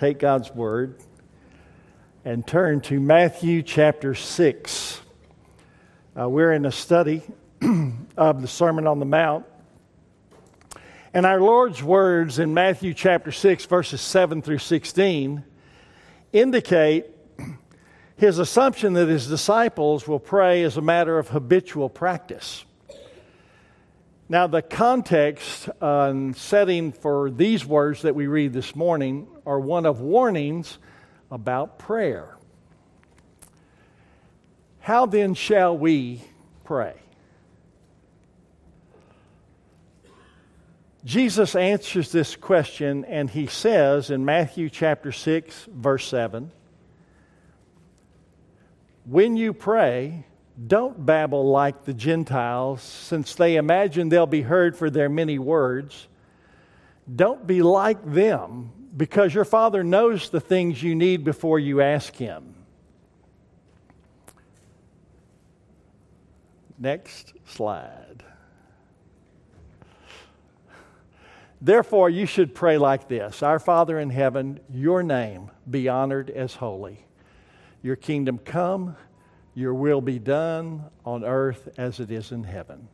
take God's word and turn to Matthew chapter 6. Uh, we're in a study of the Sermon on the Mount. And our Lord's words in Matthew chapter 6, verses 7 through 16, indicate his assumption that his disciples will pray as a matter of habitual practice. Now, the context and setting for these words that we read this morning are one of warnings about prayer. How then shall we pray? Jesus answers this question and he says in Matthew chapter 6, verse 7 When you pray, don't babble like the Gentiles, since they imagine they'll be heard for their many words. Don't be like them, because your Father knows the things you need before you ask Him. Next slide. Therefore, you should pray like this Our Father in heaven, your name be honored as holy. Your kingdom come your will be done on earth as it is in heaven.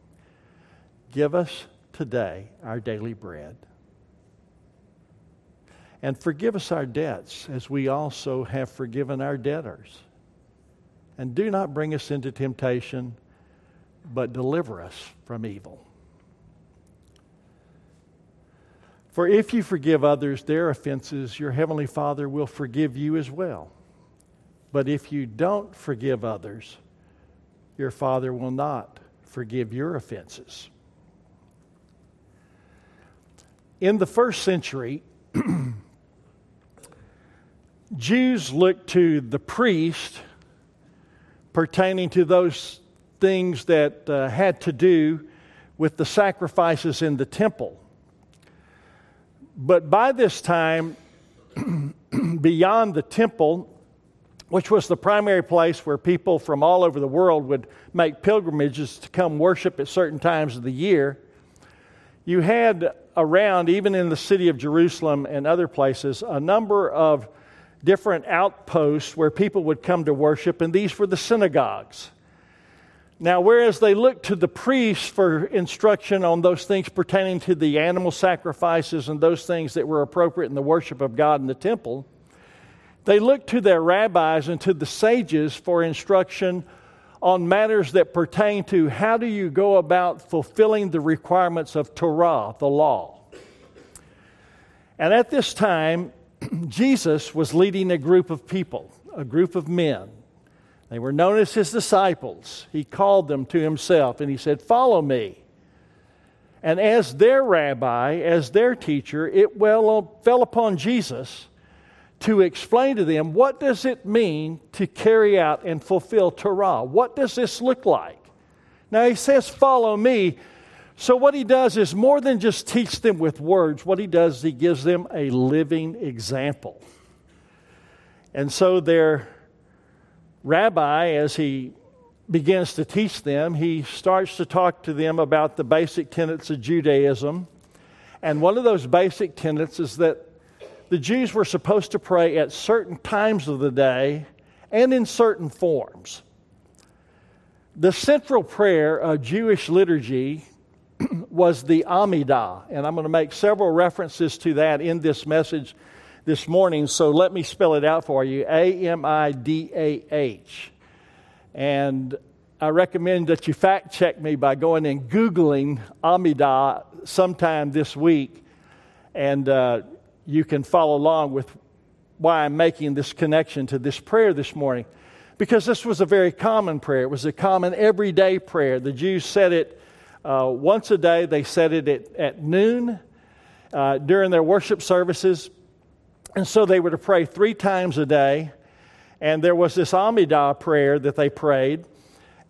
Give us today our daily bread. And forgive us our debts as we also have forgiven our debtors. And do not bring us into temptation, but deliver us from evil. For if you forgive others their offenses, your heavenly Father will forgive you as well. But if you don't forgive others, your Father will not forgive your offenses. In the first century, Jews looked to the priest pertaining to those things that uh, had to do with the sacrifices in the temple. But by this time, beyond the temple, which was the primary place where people from all over the world would make pilgrimages to come worship at certain times of the year, you had around, even in the city of Jerusalem and other places, a number of different outposts where people would come to worship, and these were the synagogues. Now, whereas they looked to the priests for instruction on those things pertaining to the animal sacrifices and those things that were appropriate in the worship of God in the temple, they looked to their rabbis and to the sages for instruction on matters that pertain to how do you go about fulfilling the requirements of Torah, the law. And at this time, Jesus was leading a group of people, a group of men. They were known as his disciples. He called them to himself and he said, Follow me. And as their rabbi, as their teacher, it well fell upon Jesus to explain to them what does it mean to carry out and fulfill Torah? What does this look like? Now he says, Follow me. So, what he does is more than just teach them with words, what he does is he gives them a living example. And so, their rabbi, as he begins to teach them, he starts to talk to them about the basic tenets of Judaism. And one of those basic tenets is that the Jews were supposed to pray at certain times of the day and in certain forms. The central prayer of Jewish liturgy was the Amidah, and I'm going to make several references to that in this message this morning, so let me spell it out for you A M I D A H. And I recommend that you fact check me by going and Googling Amidah sometime this week and uh, you can follow along with why I'm making this connection to this prayer this morning. Because this was a very common prayer. It was a common everyday prayer. The Jews said it uh, once a day, they said it at, at noon uh, during their worship services. And so they were to pray three times a day. And there was this Amidah prayer that they prayed.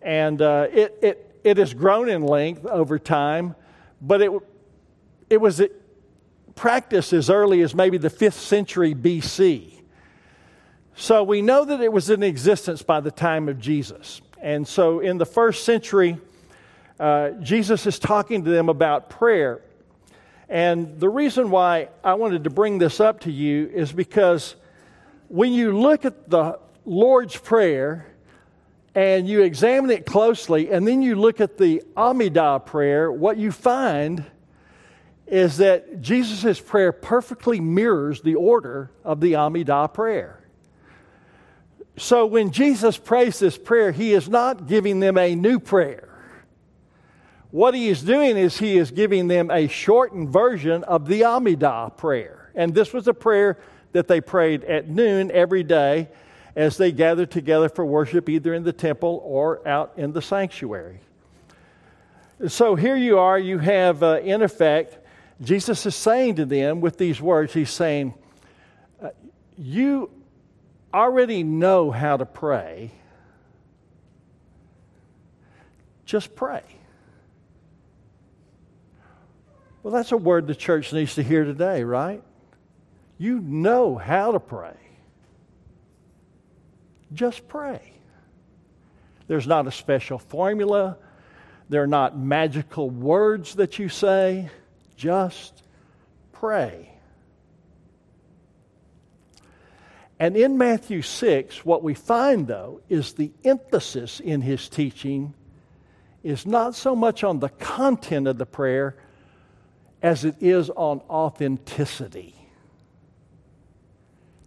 And uh, it, it, it has grown in length over time, but it, it was practiced as early as maybe the 5th century BC. So we know that it was in existence by the time of Jesus. And so in the first century, uh, Jesus is talking to them about prayer. And the reason why I wanted to bring this up to you is because when you look at the Lord's Prayer and you examine it closely, and then you look at the Amidah prayer, what you find is that Jesus' prayer perfectly mirrors the order of the Amidah prayer. So when Jesus prays this prayer, he is not giving them a new prayer. What he is doing is he is giving them a shortened version of the Amidah prayer. And this was a prayer that they prayed at noon every day as they gathered together for worship, either in the temple or out in the sanctuary. So here you are, you have, uh, in effect, Jesus is saying to them with these words, He's saying, uh, You already know how to pray, just pray. Well, that's a word the church needs to hear today, right? You know how to pray. Just pray. There's not a special formula, there are not magical words that you say. Just pray. And in Matthew 6, what we find, though, is the emphasis in his teaching is not so much on the content of the prayer as it is on authenticity.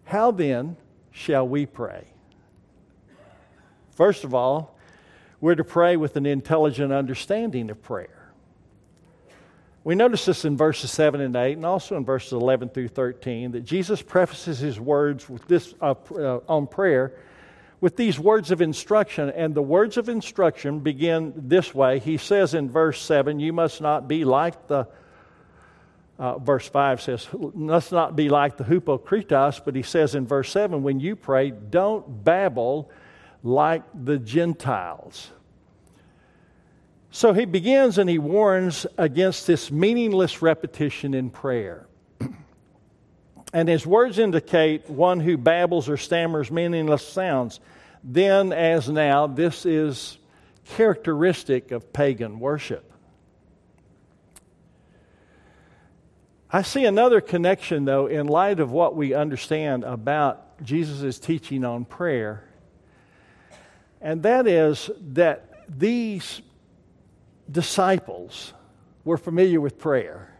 How then shall we pray? First of all, we're to pray with an intelligent understanding of prayer. We notice this in verses 7 and 8, and also in verses 11 through 13, that Jesus prefaces his words with this, uh, uh, on prayer with these words of instruction. And the words of instruction begin this way. He says in verse 7, You must not be like the, uh, verse 5 says, Must not be like the hypocritos, but he says in verse 7, When you pray, don't babble like the Gentiles. So he begins and he warns against this meaningless repetition in prayer. and his words indicate one who babbles or stammers meaningless sounds. Then, as now, this is characteristic of pagan worship. I see another connection, though, in light of what we understand about Jesus' teaching on prayer, and that is that these disciples were familiar with prayer.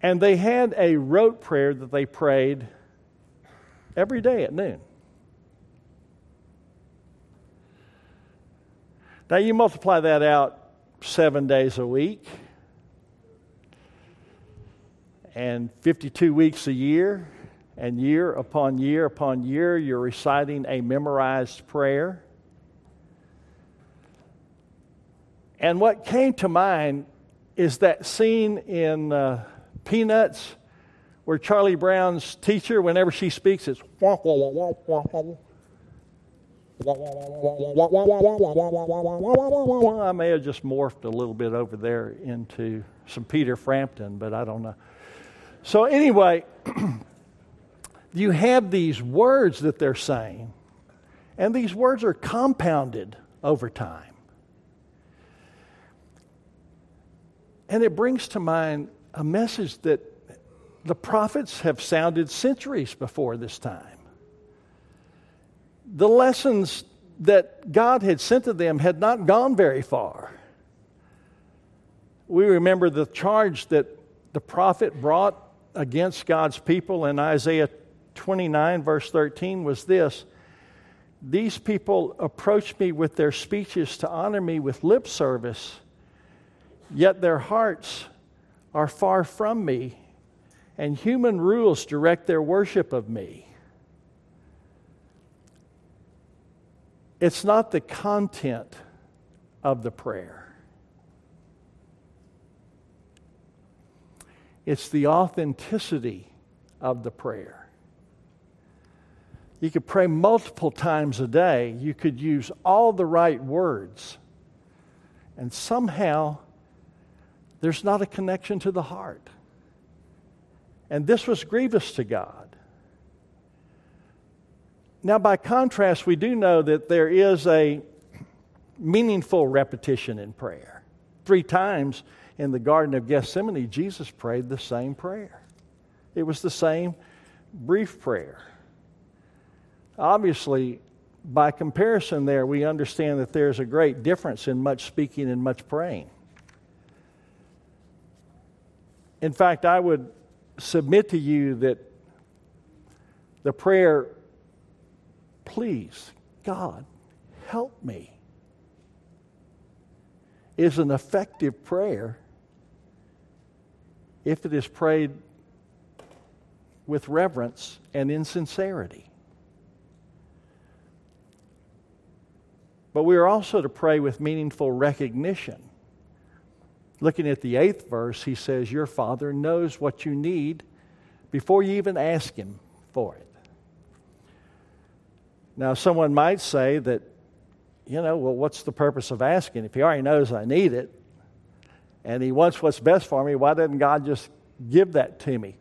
And they had a rote prayer that they prayed every day at noon. Now you multiply that out seven days a week and 52 weeks a year, and year upon year upon year, you're reciting a memorized prayer. And what came to mind is that scene in uh, Peanuts where Charlie Brown's teacher, whenever she speaks, it's I may have just morphed a little bit over there into some Peter Frampton, but I don't know. So, anyway, you have these words that they're saying, and these words are compounded over time. And it brings to mind a message that the prophets have sounded centuries before this time. The lessons that God had sent to them had not gone very far. We remember the charge that the prophet brought against God's people in Isaiah 29, verse 13, was this These people approach me with their speeches to honor me with lip service Yet their hearts are far from me, and human rules direct their worship of me. It's not the content of the prayer, it's the authenticity of the prayer. You could pray multiple times a day. You could use all the right words. And somehow there's not a connection to the heart. And this was grievous to God. Now, by contrast, we do know that there is a meaningful repetition in prayer. three times in the Garden of Gethsemane, Jesus prayed the same prayer. It was the same brief prayer. Obviously, by comparison, there, we understand that there's a great difference in much speaking and much praying. In fact, I would submit to you that the prayer, please, God, help me, is an effective prayer if it is prayed with reverence and in sincerity. But we are also to pray with meaningful recognition. Looking at the eighth verse, he says, Your Father knows what you need before you even ask Him for it. Now, someone might say that, you know, well, what's the purpose of asking? If He already knows I need it and He wants what's best for me, why doesn't God just give that to me?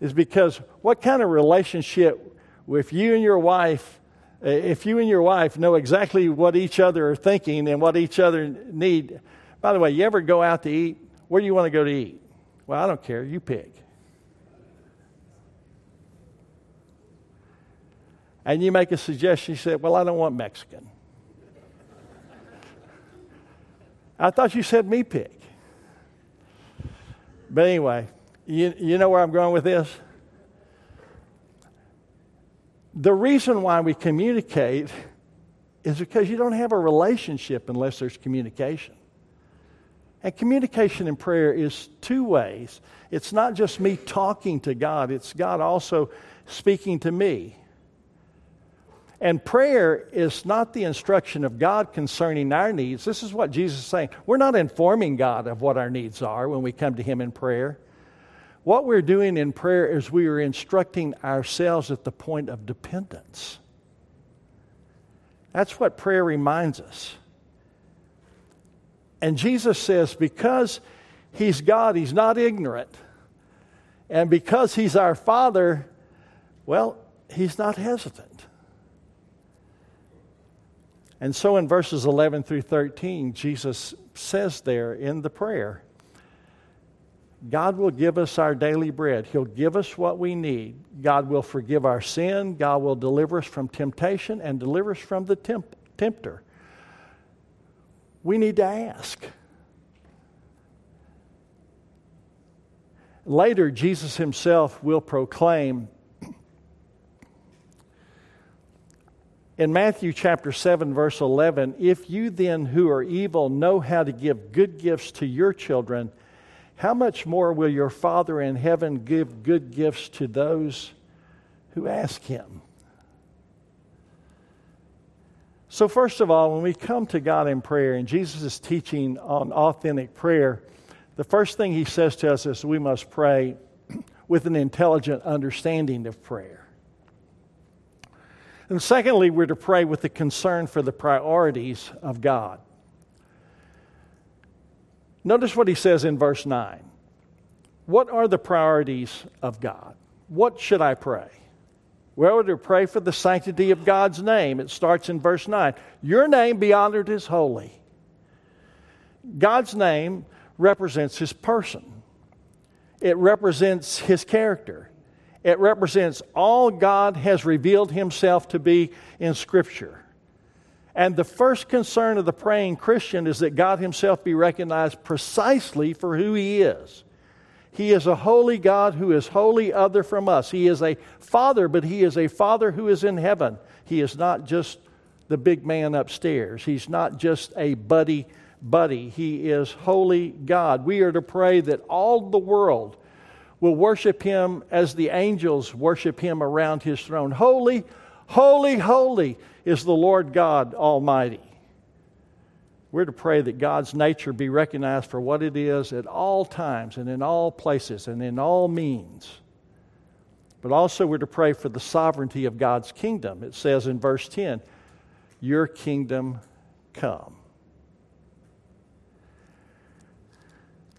Is because what kind of relationship with you and your wife eh, if you and your wife know exactly what each other are thinking and what each other need by the way you ever go out to eat where do you want to go to eat well i don't care you pick and you make a suggestion, you say, Well, I don't want Mexican. I thought you said me pick. But anyway, you, you know where I'm going with this? The reason why we communicate is because you don't have a relationship unless there's communication. And communication in prayer is two ways. It's not just me talking to God, it's God also speaking to me. And prayer is not the instruction of God concerning our needs. This is what Jesus is saying. We're not informing God of what our needs are when we come to Him in prayer. What we're doing in prayer is we are instructing ourselves at the point of dependence. That's what prayer reminds us. And Jesus says, because He's God, He's not ignorant. And because He's our Father, well, He's not hesitant. And so in verses 11 through 13, Jesus says there in the prayer, God will give us our daily bread. He'll give us what we need. God will forgive our sin. God will deliver us from temptation and deliver us from the temp- tempter. We need to ask. Later, Jesus himself will proclaim In Matthew chapter 7, verse 11, if you then who are evil know how to give good gifts to your children, how much more will your Father in heaven give good gifts to those who ask him? So, first of all, when we come to God in prayer, and Jesus is teaching on authentic prayer, the first thing he says to us is we must pray with an intelligent understanding of prayer. And secondly, we're to pray with the concern for the priorities of God. Notice what he says in verse 9. What are the priorities of God? What should I pray? Well, we're to pray for the sanctity of God's name. It starts in verse 9. Your name be honored as holy. God's name represents his person, it represents his character, it represents all God has revealed himself to be in Scripture. And the first concern of the praying Christian is that God himself be recognized precisely for who he is. He is a holy God who is wholly other from us. He is a father, but he is a father who is in heaven. He is not just the big man upstairs. He's not just a buddy buddy. He is holy God. We are to pray that all the world will worship him as the angels worship him around his throne. Holy, holy, holy is the Lord God Almighty. We're to pray that God's nature be recognized for what it is at all times and in all places and in all means. But also, we're to pray for the sovereignty of God's kingdom. It says in verse 10, Your kingdom come.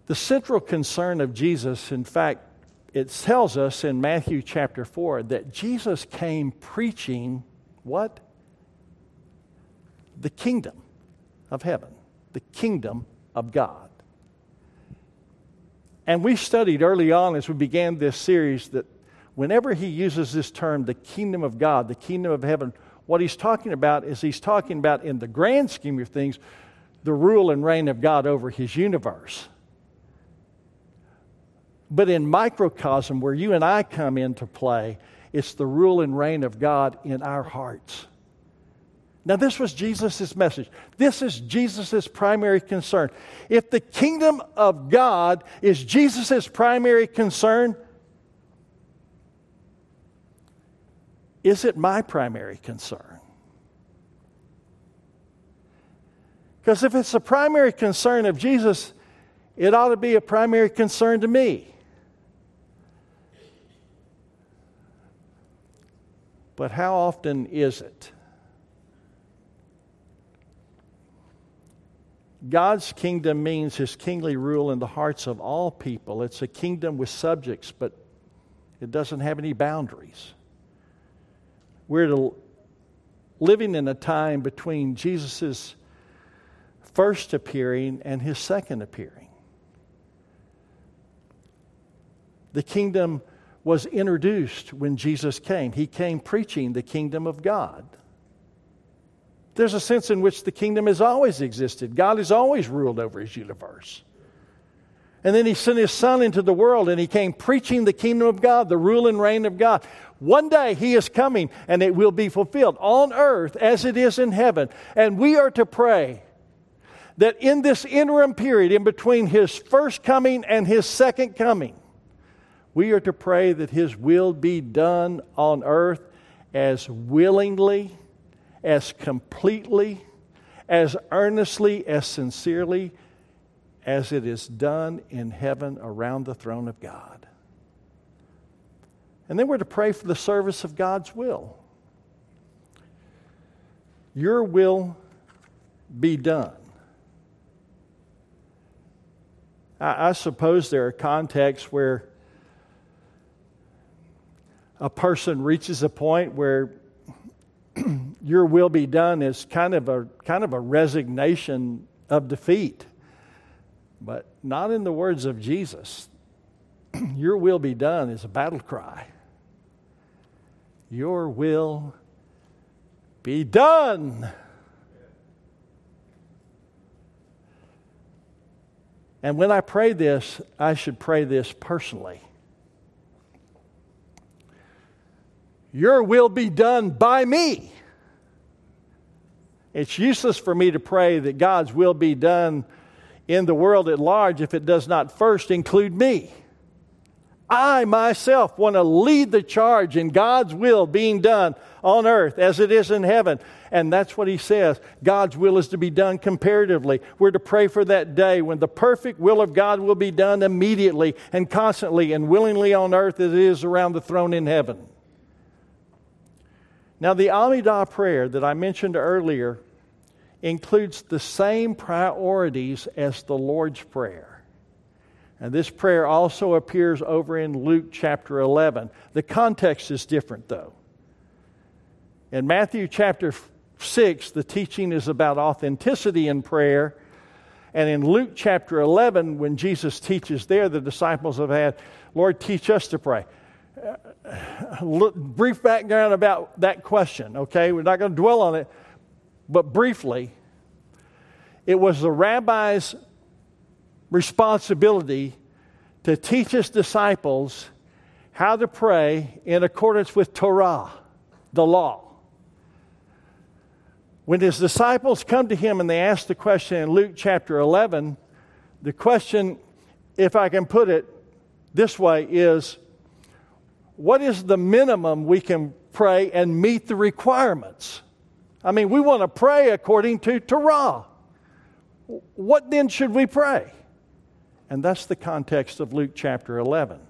The central concern of Jesus, in fact, it tells us in Matthew chapter 4 that Jesus came preaching what? The kingdom of heaven, the kingdom of God. And we studied early on as we began this series that whenever he uses this term, the kingdom of God, the kingdom of heaven, what he's talking about is he's talking about, in the grand scheme of things, the rule and reign of God over his universe. But in microcosm, where you and I come into play, it's the rule and reign of God in our hearts. Now, this was Jesus' message. This is Jesus' primary concern. If the kingdom of God is Jesus' primary concern, is it my primary concern? Because if it's a primary concern of Jesus, it ought to be a primary concern to me. But how often is it? God's kingdom means his kingly rule in the hearts of all people. It's a kingdom with subjects, but it doesn't have any boundaries. We're living in a time between Jesus' first appearing and his second appearing. The kingdom was introduced when Jesus came. He came preaching the kingdom of God. There's a sense in which the kingdom has always existed. God has always ruled over his universe. And then he sent his son into the world and he came preaching the kingdom of God, the rule and reign of God. One day he is coming and it will be fulfilled on earth as it is in heaven. And we are to pray that in this interim period, in between his first coming and his second coming, we are to pray that his will be done on earth as willingly as completely, as earnestly, as sincerely as it is done in heaven around the throne of God. And then we're to pray for the service of God's will. Your will be done. I, I suppose there are contexts where a person reaches a point where your will be done is kind of a kind of a resignation of defeat. But not in the words of Jesus. your will be done is a battle cry. Your will be done. And when I pray this, I should pray this personally. Your will be done by me. It's useless for me to pray that God's will be done in the world at large if it does not first include me. I myself want to lead the charge in God's will being done on earth as it is in heaven. And that's what he says. God's will is to be done comparatively. We're to pray for that day when the perfect will of God will be done immediately and constantly and willingly on earth as it is around the throne in heaven. Now, the Amidah prayer that I mentioned earlier includes the same priorities as the Lord's Prayer. And this prayer also appears over in Luke chapter 11. The context is different, though. In Matthew chapter 6, the teaching is about authenticity in prayer. And in Luke chapter 11, when Jesus teaches there, the disciples have had, Lord, teach us to pray Uh, brief background about that question, okay? We're not going to dwell on it, but briefly, it was the rabbi's responsibility to teach his disciples how to pray in accordance with Torah, the law. When his disciples come to him and they ask the question in Luke chapter 11, the question, if I can put it this way, is what is the minimum we can pray and meet the requirements? I mean, we want to pray according to Torah. What then should we pray? And that's the context of Luke chapter 11.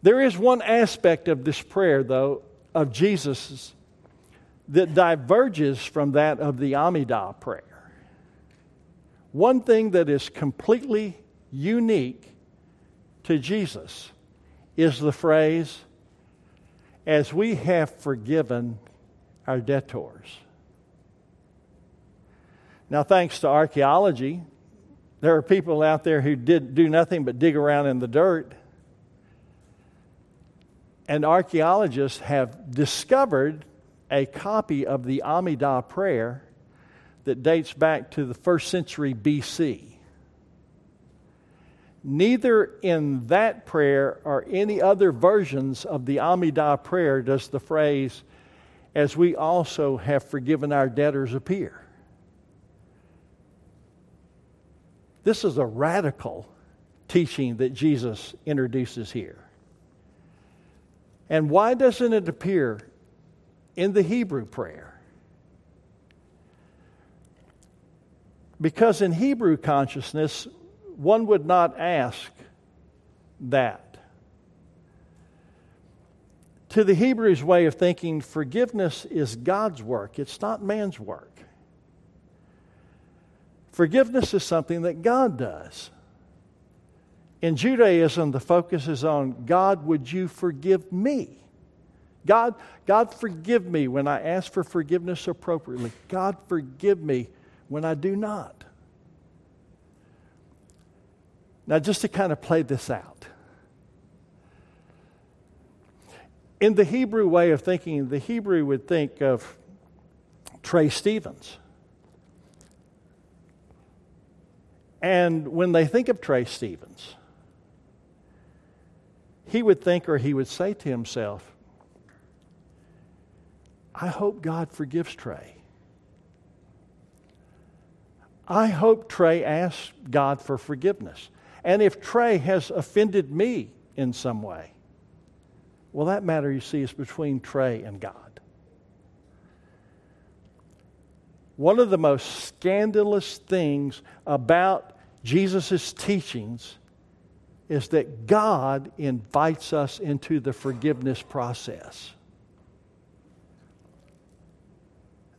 There is one aspect of this prayer, though, of Jesus' that diverges from that of the Amidah prayer. One thing that is completely unique to Jesus is the phrase, as we have forgiven our debtors. Now, thanks to archaeology, there are people out there who did do nothing but dig around in the dirt. And archaeologists have discovered a copy of the Amidah prayer that dates back to the first century BC. Neither in that prayer or any other versions of the Amidah prayer does the phrase, as we also have forgiven our debtors, appear. This is a radical teaching that Jesus introduces here. And why doesn't it appear in the Hebrew prayer? Because in Hebrew consciousness, one would not ask that. To the Hebrews' way of thinking, forgiveness is God's work, it's not man's work. Forgiveness is something that God does. In Judaism, the focus is on God, would you forgive me? God, God, forgive me when I ask for forgiveness appropriately. God, forgive me when I do not. Now, just to kind of play this out. In the Hebrew way of thinking, the Hebrew would think of Trey Stevens. And when they think of Trey Stevens, he would think or he would say to himself, I hope God forgives Trey. I hope Trey asks God for forgiveness. And if Trey has offended me in some way, well, that matter, you see, is between Trey and God. One of the most scandalous things about Jesus' teachings is that God invites us into the forgiveness process.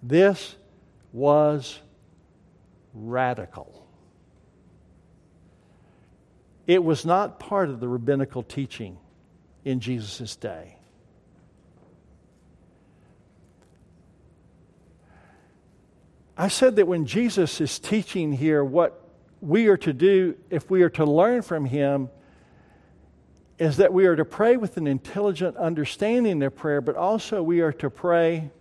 This was radical. It was not part of the rabbinical teaching in Jesus' day. I said that when Jesus is teaching here what we are to do if we are to learn from him is that we are to pray with an intelligent understanding of prayer, but also we are to pray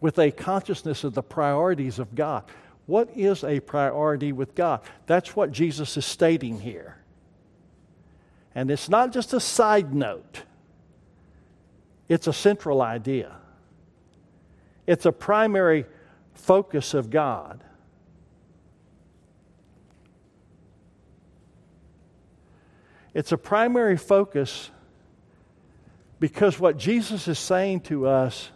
with a consciousness of the priorities of God. What is a priority with God? That's what Jesus is stating here. And it's not just a side note, it's a central idea. It's a primary focus of God. It's a primary focus because what Jesus is saying to us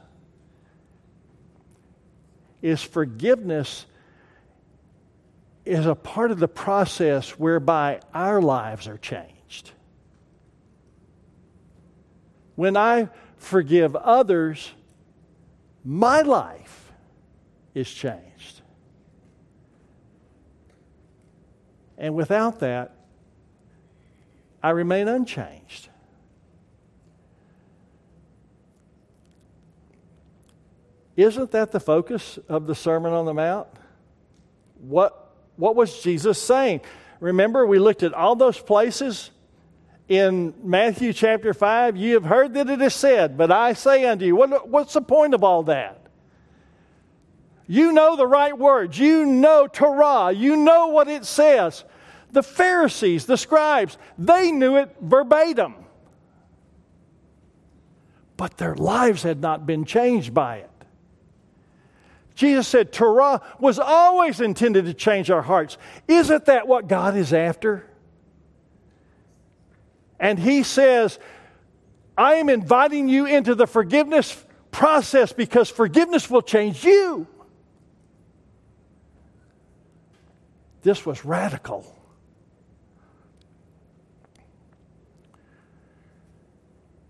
is forgiveness is a part of the process whereby our lives are changed. When I forgive others, my life is changed. And without that, I remain unchanged. Isn't that the focus of the Sermon on the Mount? What what was Jesus saying? Remember, we looked at all those places in Matthew chapter 5. You have heard that it is said, but I say unto you, what, what's the point of all that? You know the right words. You know Torah. You know what it says. The Pharisees, the scribes, they knew it verbatim. But their lives had not been changed by it. Jesus said Torah was always intended to change our hearts. Isn't that what God is after? And He says, I am inviting you into the forgiveness process because forgiveness will change you. This was radical.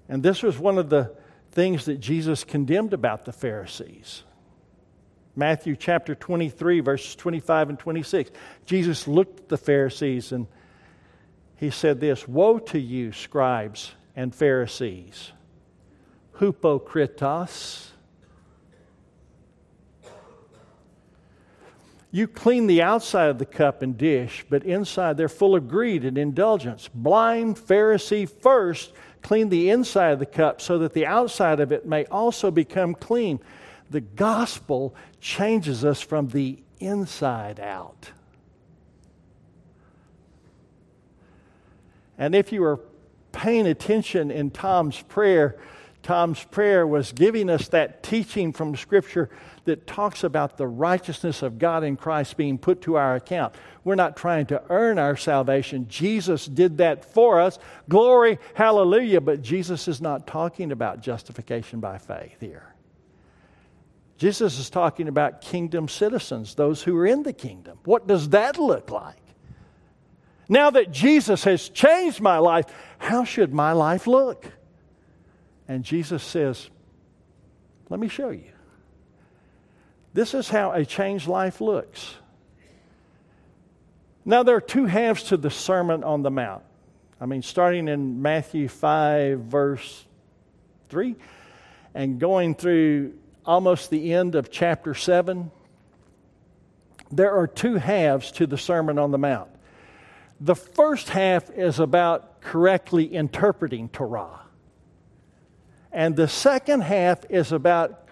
And this was one of the things that Jesus condemned about the Pharisees. Matthew chapter 23, verses 25 and 26. Jesus looked at the Pharisees and he said this Woe to you, scribes and Pharisees, hypocritos! You clean the outside of the cup and dish, but inside they're full of greed and indulgence. Blind Pharisee first, clean the inside of the cup so that the outside of it may also become clean. The gospel changes us from the inside out. And if you were paying attention in Tom's prayer, Tom's prayer was giving us that teaching from Scripture that talks about the righteousness of God in Christ being put to our account. We're not trying to earn our salvation. Jesus did that for us. Glory, hallelujah. But Jesus is not talking about justification by faith here. Jesus is talking about kingdom citizens, those who are in the kingdom. What does that look like? Now that Jesus has changed my life, how should my life look? And Jesus says, Let me show you. This is how a changed life looks. Now, there are two halves to the Sermon on the Mount. I mean, starting in Matthew 5, verse 3, and going through almost the end of chapter 7, there are two halves to the Sermon on the Mount. The first half is about correctly interpreting Torah. And the second half is about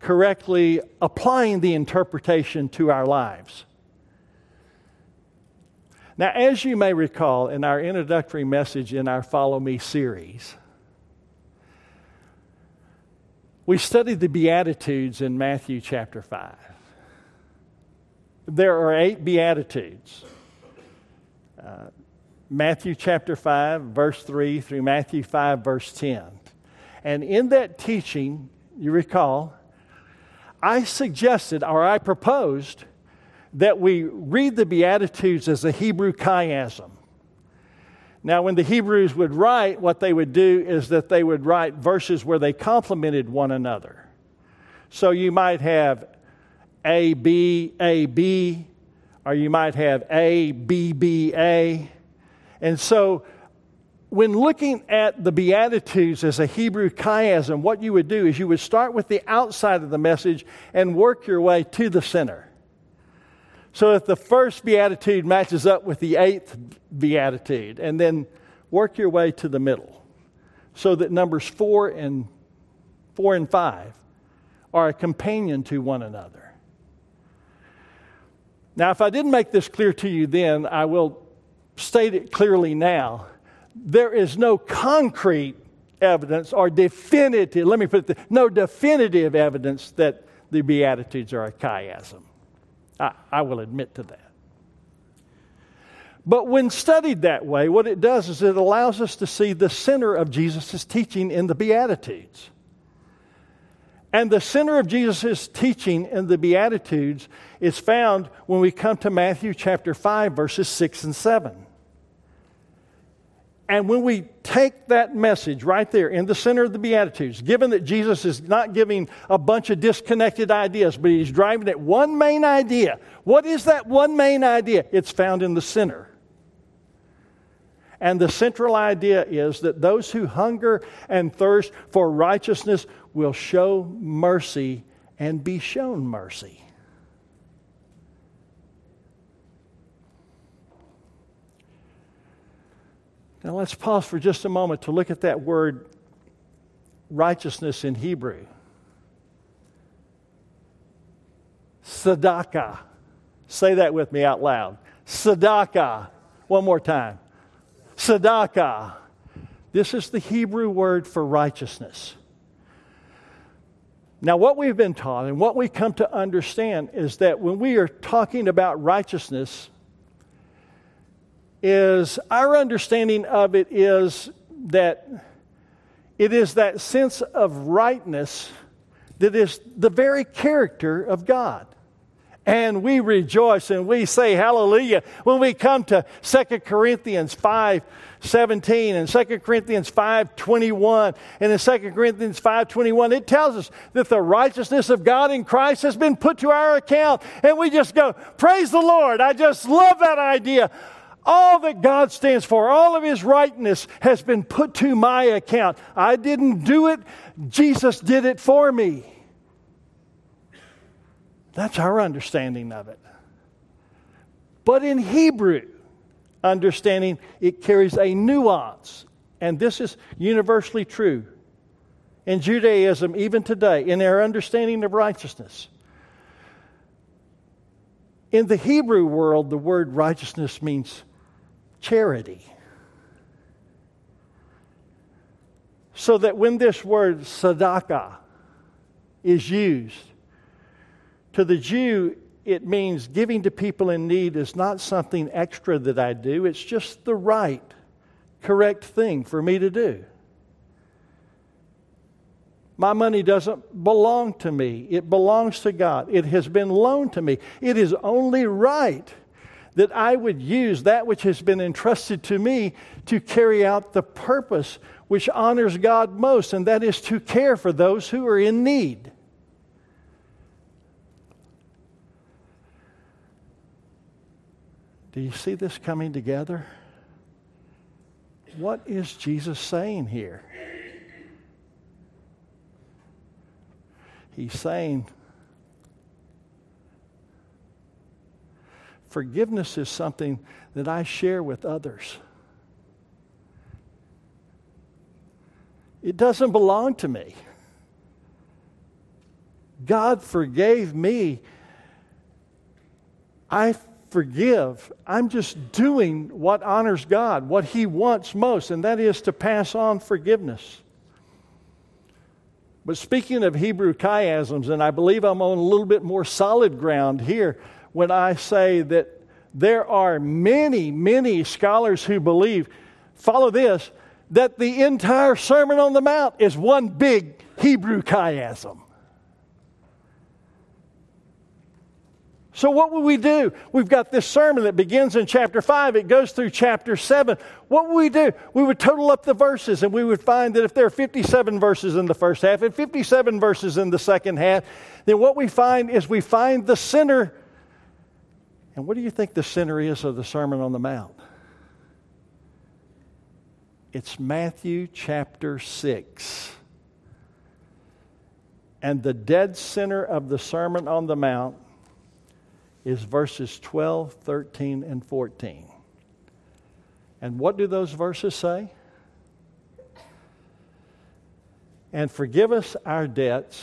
correctly applying the interpretation to our lives. Now, as you may recall in our introductory message in our Follow Me series, we studied the Beatitudes in Matthew chapter 5. There are eight Beatitudes. Uh, Matthew chapter 5, verse 3 through Matthew 5, verse 10. And in that teaching, you recall, I suggested or I proposed that we read the Beatitudes as a Hebrew chiasm. Now, when the Hebrews would write, what they would do is that they would write verses where they complemented one another. So you might have A, B, A, B, or you might have A, B, B, A. And so when looking at the Beatitudes as a Hebrew chiasm, what you would do is you would start with the outside of the message and work your way to the center. So if the first Beatitude matches up with the eighth Beatitude, and then work your way to the middle. So that numbers four and four and five are a companion to one another. Now, if I didn't make this clear to you then, I will state it clearly now. There is no concrete evidence or definitive, let me put it, this, no definitive evidence that the Beatitudes are a chiasm. I, I will admit to that. But when studied that way, what it does is it allows us to see the center of Jesus' teaching in the Beatitudes. And the center of Jesus' teaching in the Beatitudes is found when we come to Matthew chapter 5, verses 6 and 7. And when we take that message right there in the center of the Beatitudes, given that Jesus is not giving a bunch of disconnected ideas, but he's driving at one main idea. What is that one main idea? It's found in the center. And the central idea is that those who hunger and thirst for righteousness will show mercy and be shown mercy. Now let's pause for just a moment to look at that word righteousness in Hebrew. Sadaka. Say that with me out loud. Sadaka. One more time. Sadaka. This is the Hebrew word for righteousness. Now, what we've been taught and what we come to understand is that when we are talking about righteousness, is our understanding of it is that it is that sense of rightness that is the very character of God. And we rejoice and we say hallelujah when we come to 2 Corinthians 5 17 and 2 Corinthians 5 21. And in 2 Corinthians 5 21, it tells us that the righteousness of God in Christ has been put to our account. And we just go, Praise the Lord. I just love that idea. All that God stands for, all of His rightness has been put to my account. I didn't do it, Jesus did it for me. That's our understanding of it. But in Hebrew, understanding, it carries a nuance. And this is universally true in Judaism, even today, in their understanding of righteousness. In the Hebrew world, the word righteousness means charity. So that when this word tzedakah is used, to the Jew, it means giving to people in need is not something extra that I do, it's just the right, correct thing for me to do. My money doesn't belong to me, it belongs to God. It has been loaned to me. It is only right that I would use that which has been entrusted to me to carry out the purpose which honors God most, and that is to care for those who are in need. Do you see this coming together? What is Jesus saying here? He's saying, forgiveness is something that I share with others. It doesn't belong to me. God forgave me. I forgive. I'm just doing what honors God, what He wants most, and that is to pass on forgiveness. But speaking of Hebrew chiasms, and I believe I'm on a little bit more solid ground here when I say that there are many, many scholars who believe, follow this, that the entire Sermon on the Mount is one big Hebrew chiasm. So, what would we do? We've got this sermon that begins in chapter 5, it goes through chapter 7. What would we do? We would total up the verses and we would find that if there are 57 verses in the first half and 57 verses in the second half, then what we find is we find the center. And what do you think the center is of the Sermon on the Mount? It's Matthew chapter 6. And the dead center of the Sermon on the Mount is verses 12, 13, and 14. And what do those verses say? And forgive us our debts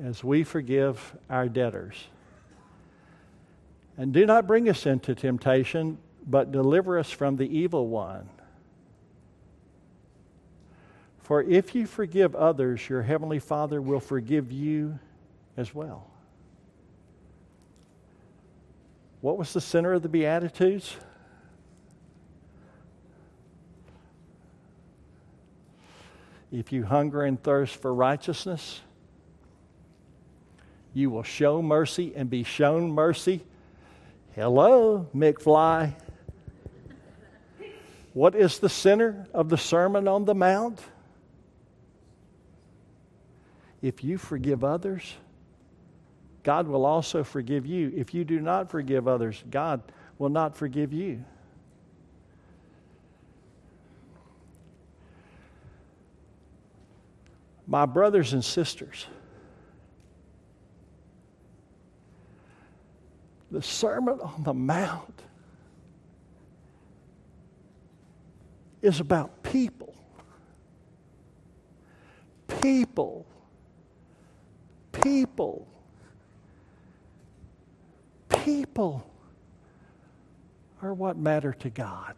as we forgive our debtors. And do not bring us into temptation, but deliver us from the evil one. For if you forgive others, your heavenly Father will forgive you as well. What was the center of the Beatitudes? If you hunger and thirst for righteousness, you will show mercy and be shown mercy. Hello, McFly. What is the center of the Sermon on the Mount? If you forgive others, God will also forgive you. If you do not forgive others, God will not forgive you. My brothers and sisters, the Sermon on the Mount is about people. People. People people are what matter to God.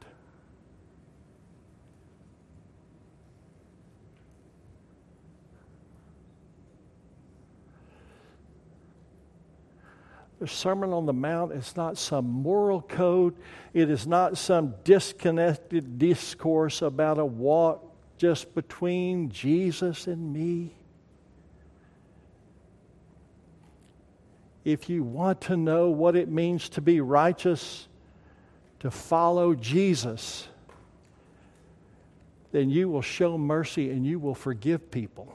The Sermon on the Mount is not some moral code. It is not some disconnected discourse about a walk just between Jesus and me. if you want to know what it means to be righteous, to follow Jesus, then you will show mercy and you will forgive people.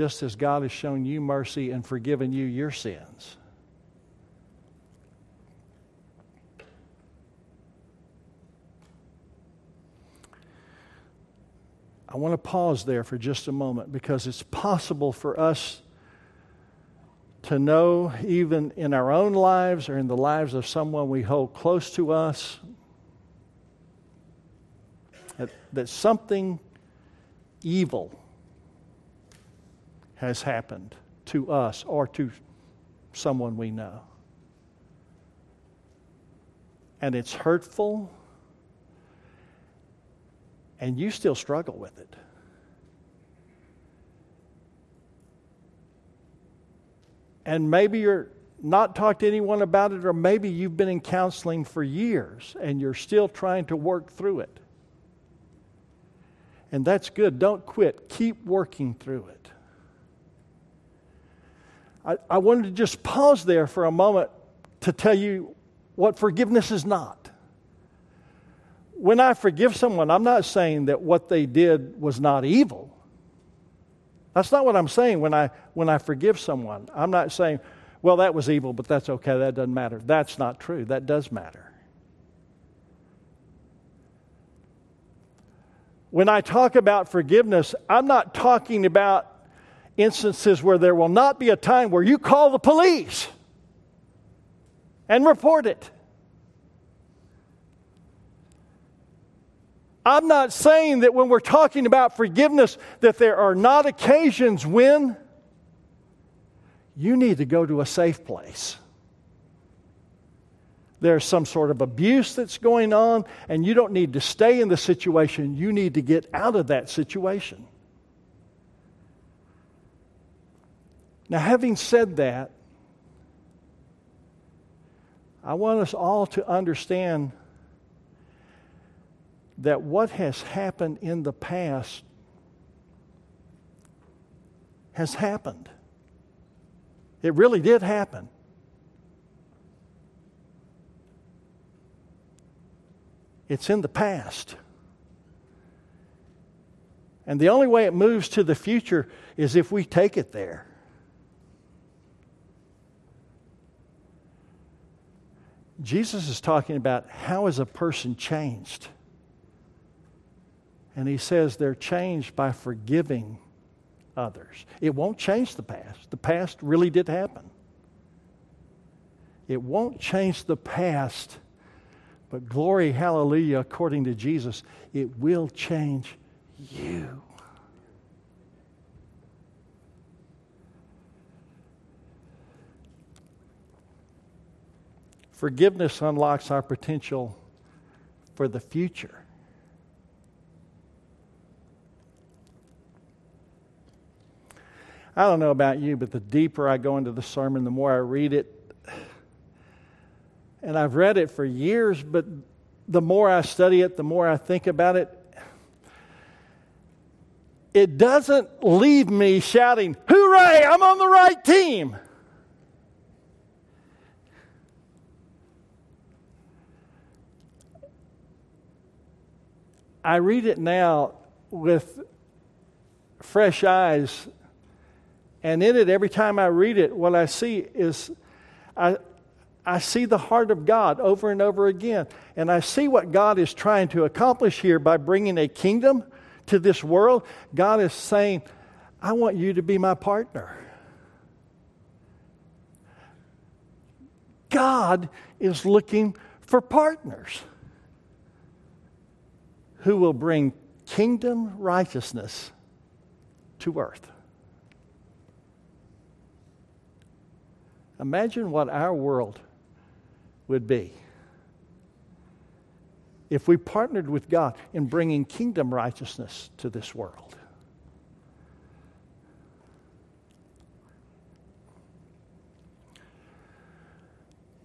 Just as God has shown you mercy and forgiven you your sins. I want to pause there for just a moment because it's possible for us to know, even in our own lives or in the lives of someone we hold close to us, that, that something evil has happened to us or to someone we know. And it's hurtful, and you still struggle with it. And maybe you're not talked to anyone about it, or maybe you've been in counseling for years and you're still trying to work through it. And that's good. Don't quit. Keep working through it. I, I wanted to just pause there for a moment to tell you what forgiveness is not. When I forgive someone, I'm not saying that what they did was not evil. That's not what I'm saying when I, when I forgive someone. I'm not saying, well, that was evil, but that's okay, that doesn't matter. That's not true. That does matter. When I talk about forgiveness, I'm not talking about instances where there will not be a time where you call the police and report it. I'm not saying that when we're talking about forgiveness that there are not occasions when you need to go to a safe place. There's some sort of abuse that's going on, and you don't need to stay in the situation. You need to get out of that situation. Now, having said that, I want us all to understand that what has happened in the past has happened. It really did happen. It's in the past. And the only way it moves to the future is if we take it there. Jesus is talking about how is a person changed? And he says they're changed by forgiving others. It won't change the past. The past really did happen. It won't change the past, but glory, hallelujah, according to Jesus, it will change you. Forgiveness unlocks our potential for the future. I don't know about you, but the deeper I go into the sermon, the more I read it. And I've read it for years, but the more I study it, the more I think about it. It doesn't leave me shouting, Hooray, I'm on the right team. I read it now with fresh eyes, and in it, every time I read it, what I see is I, I see the heart of God over and over again. And I see what God is trying to accomplish here by bringing a kingdom to this world. God is saying, I want you to be my partner. God is looking for partners who will bring kingdom righteousness to earth. Imagine what our world would be if we partnered with God in bringing kingdom righteousness to this world.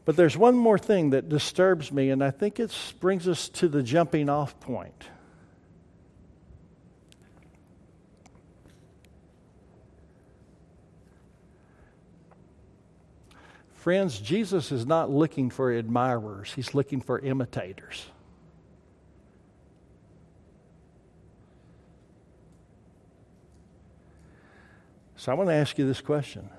But there's one more thing that disturbs me, and I think it brings us to the jumping off point. Friends, Jesus is not looking for admirers, he's looking for imitators. So I want to ask you this question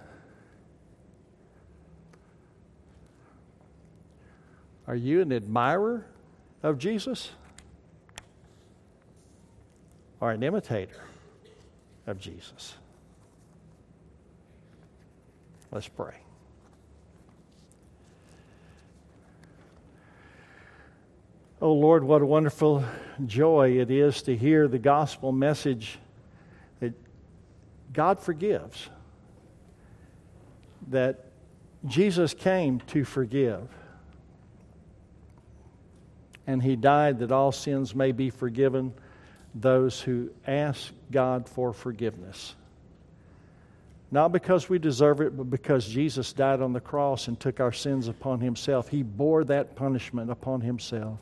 Are you an admirer of Jesus or an imitator of Jesus? Let's pray. Oh Lord, what a wonderful joy it is to hear the gospel message that God forgives, that Jesus came to forgive, and He died that all sins may be forgiven those who ask God for forgiveness. Not because we deserve it, but because Jesus died on the cross and took our sins upon Himself. He bore that punishment upon Himself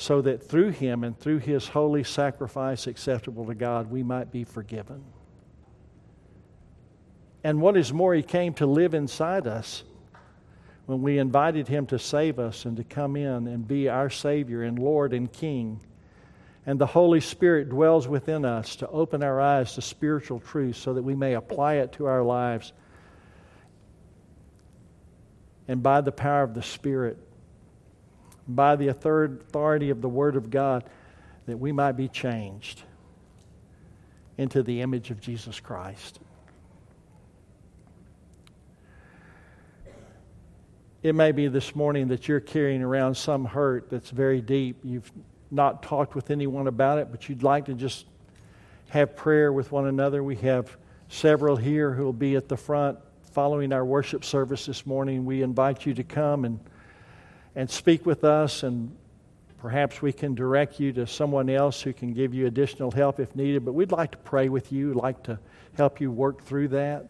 so that through him and through his holy sacrifice acceptable to God, we might be forgiven. And what is more, he came to live inside us when we invited him to save us and to come in and be our Savior and Lord and King. And the Holy Spirit dwells within us to open our eyes to spiritual truth so that we may apply it to our lives. And by the power of the Spirit, by the authority of the Word of God that we might be changed into the image of Jesus Christ. It may be this morning that you're carrying around some hurt that's very deep. You've not talked with anyone about it, but you'd like to just have prayer with one another. We have several here who will be at the front following our worship service this morning. We invite you to come and and speak with us, and perhaps we can direct you to someone else who can give you additional help if needed. But we'd like to pray with you, like to help you work through that.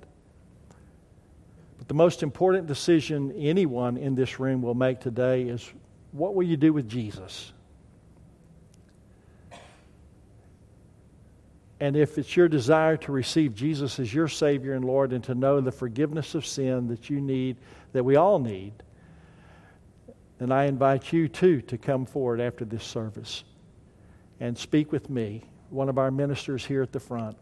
But the most important decision anyone in this room will make today is what will you do with Jesus? And if it's your desire to receive Jesus as your Savior and Lord and to know the forgiveness of sin that you need, that we all need, then I invite you too to come forward after this service and speak with me, one of our ministers here at the front.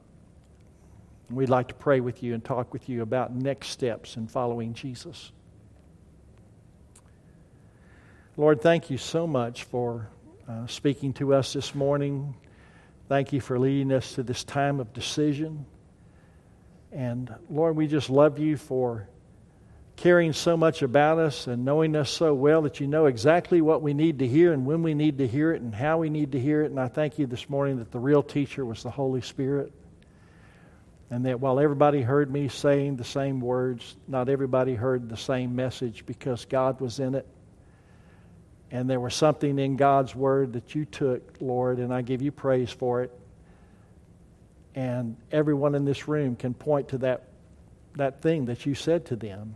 We'd like to pray with you and talk with you about next steps in following Jesus. Lord, thank you so much for uh, speaking to us this morning. Thank you for leading us to this time of decision. And Lord, we just love you for caring so much about us and knowing us so well that you know exactly what we need to hear and when we need to hear it and how we need to hear it. And I thank you this morning that the real teacher was the Holy Spirit. And that while everybody heard me saying the same words, not everybody heard the same message because God was in it. And there was something in God's word that you took, Lord, and I give you praise for it. And everyone in this room can point to that, that thing that you said to them.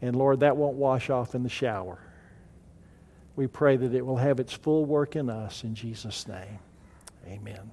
And Lord, that won't wash off in the shower. We pray that it will have its full work in us in Jesus' name. Amen.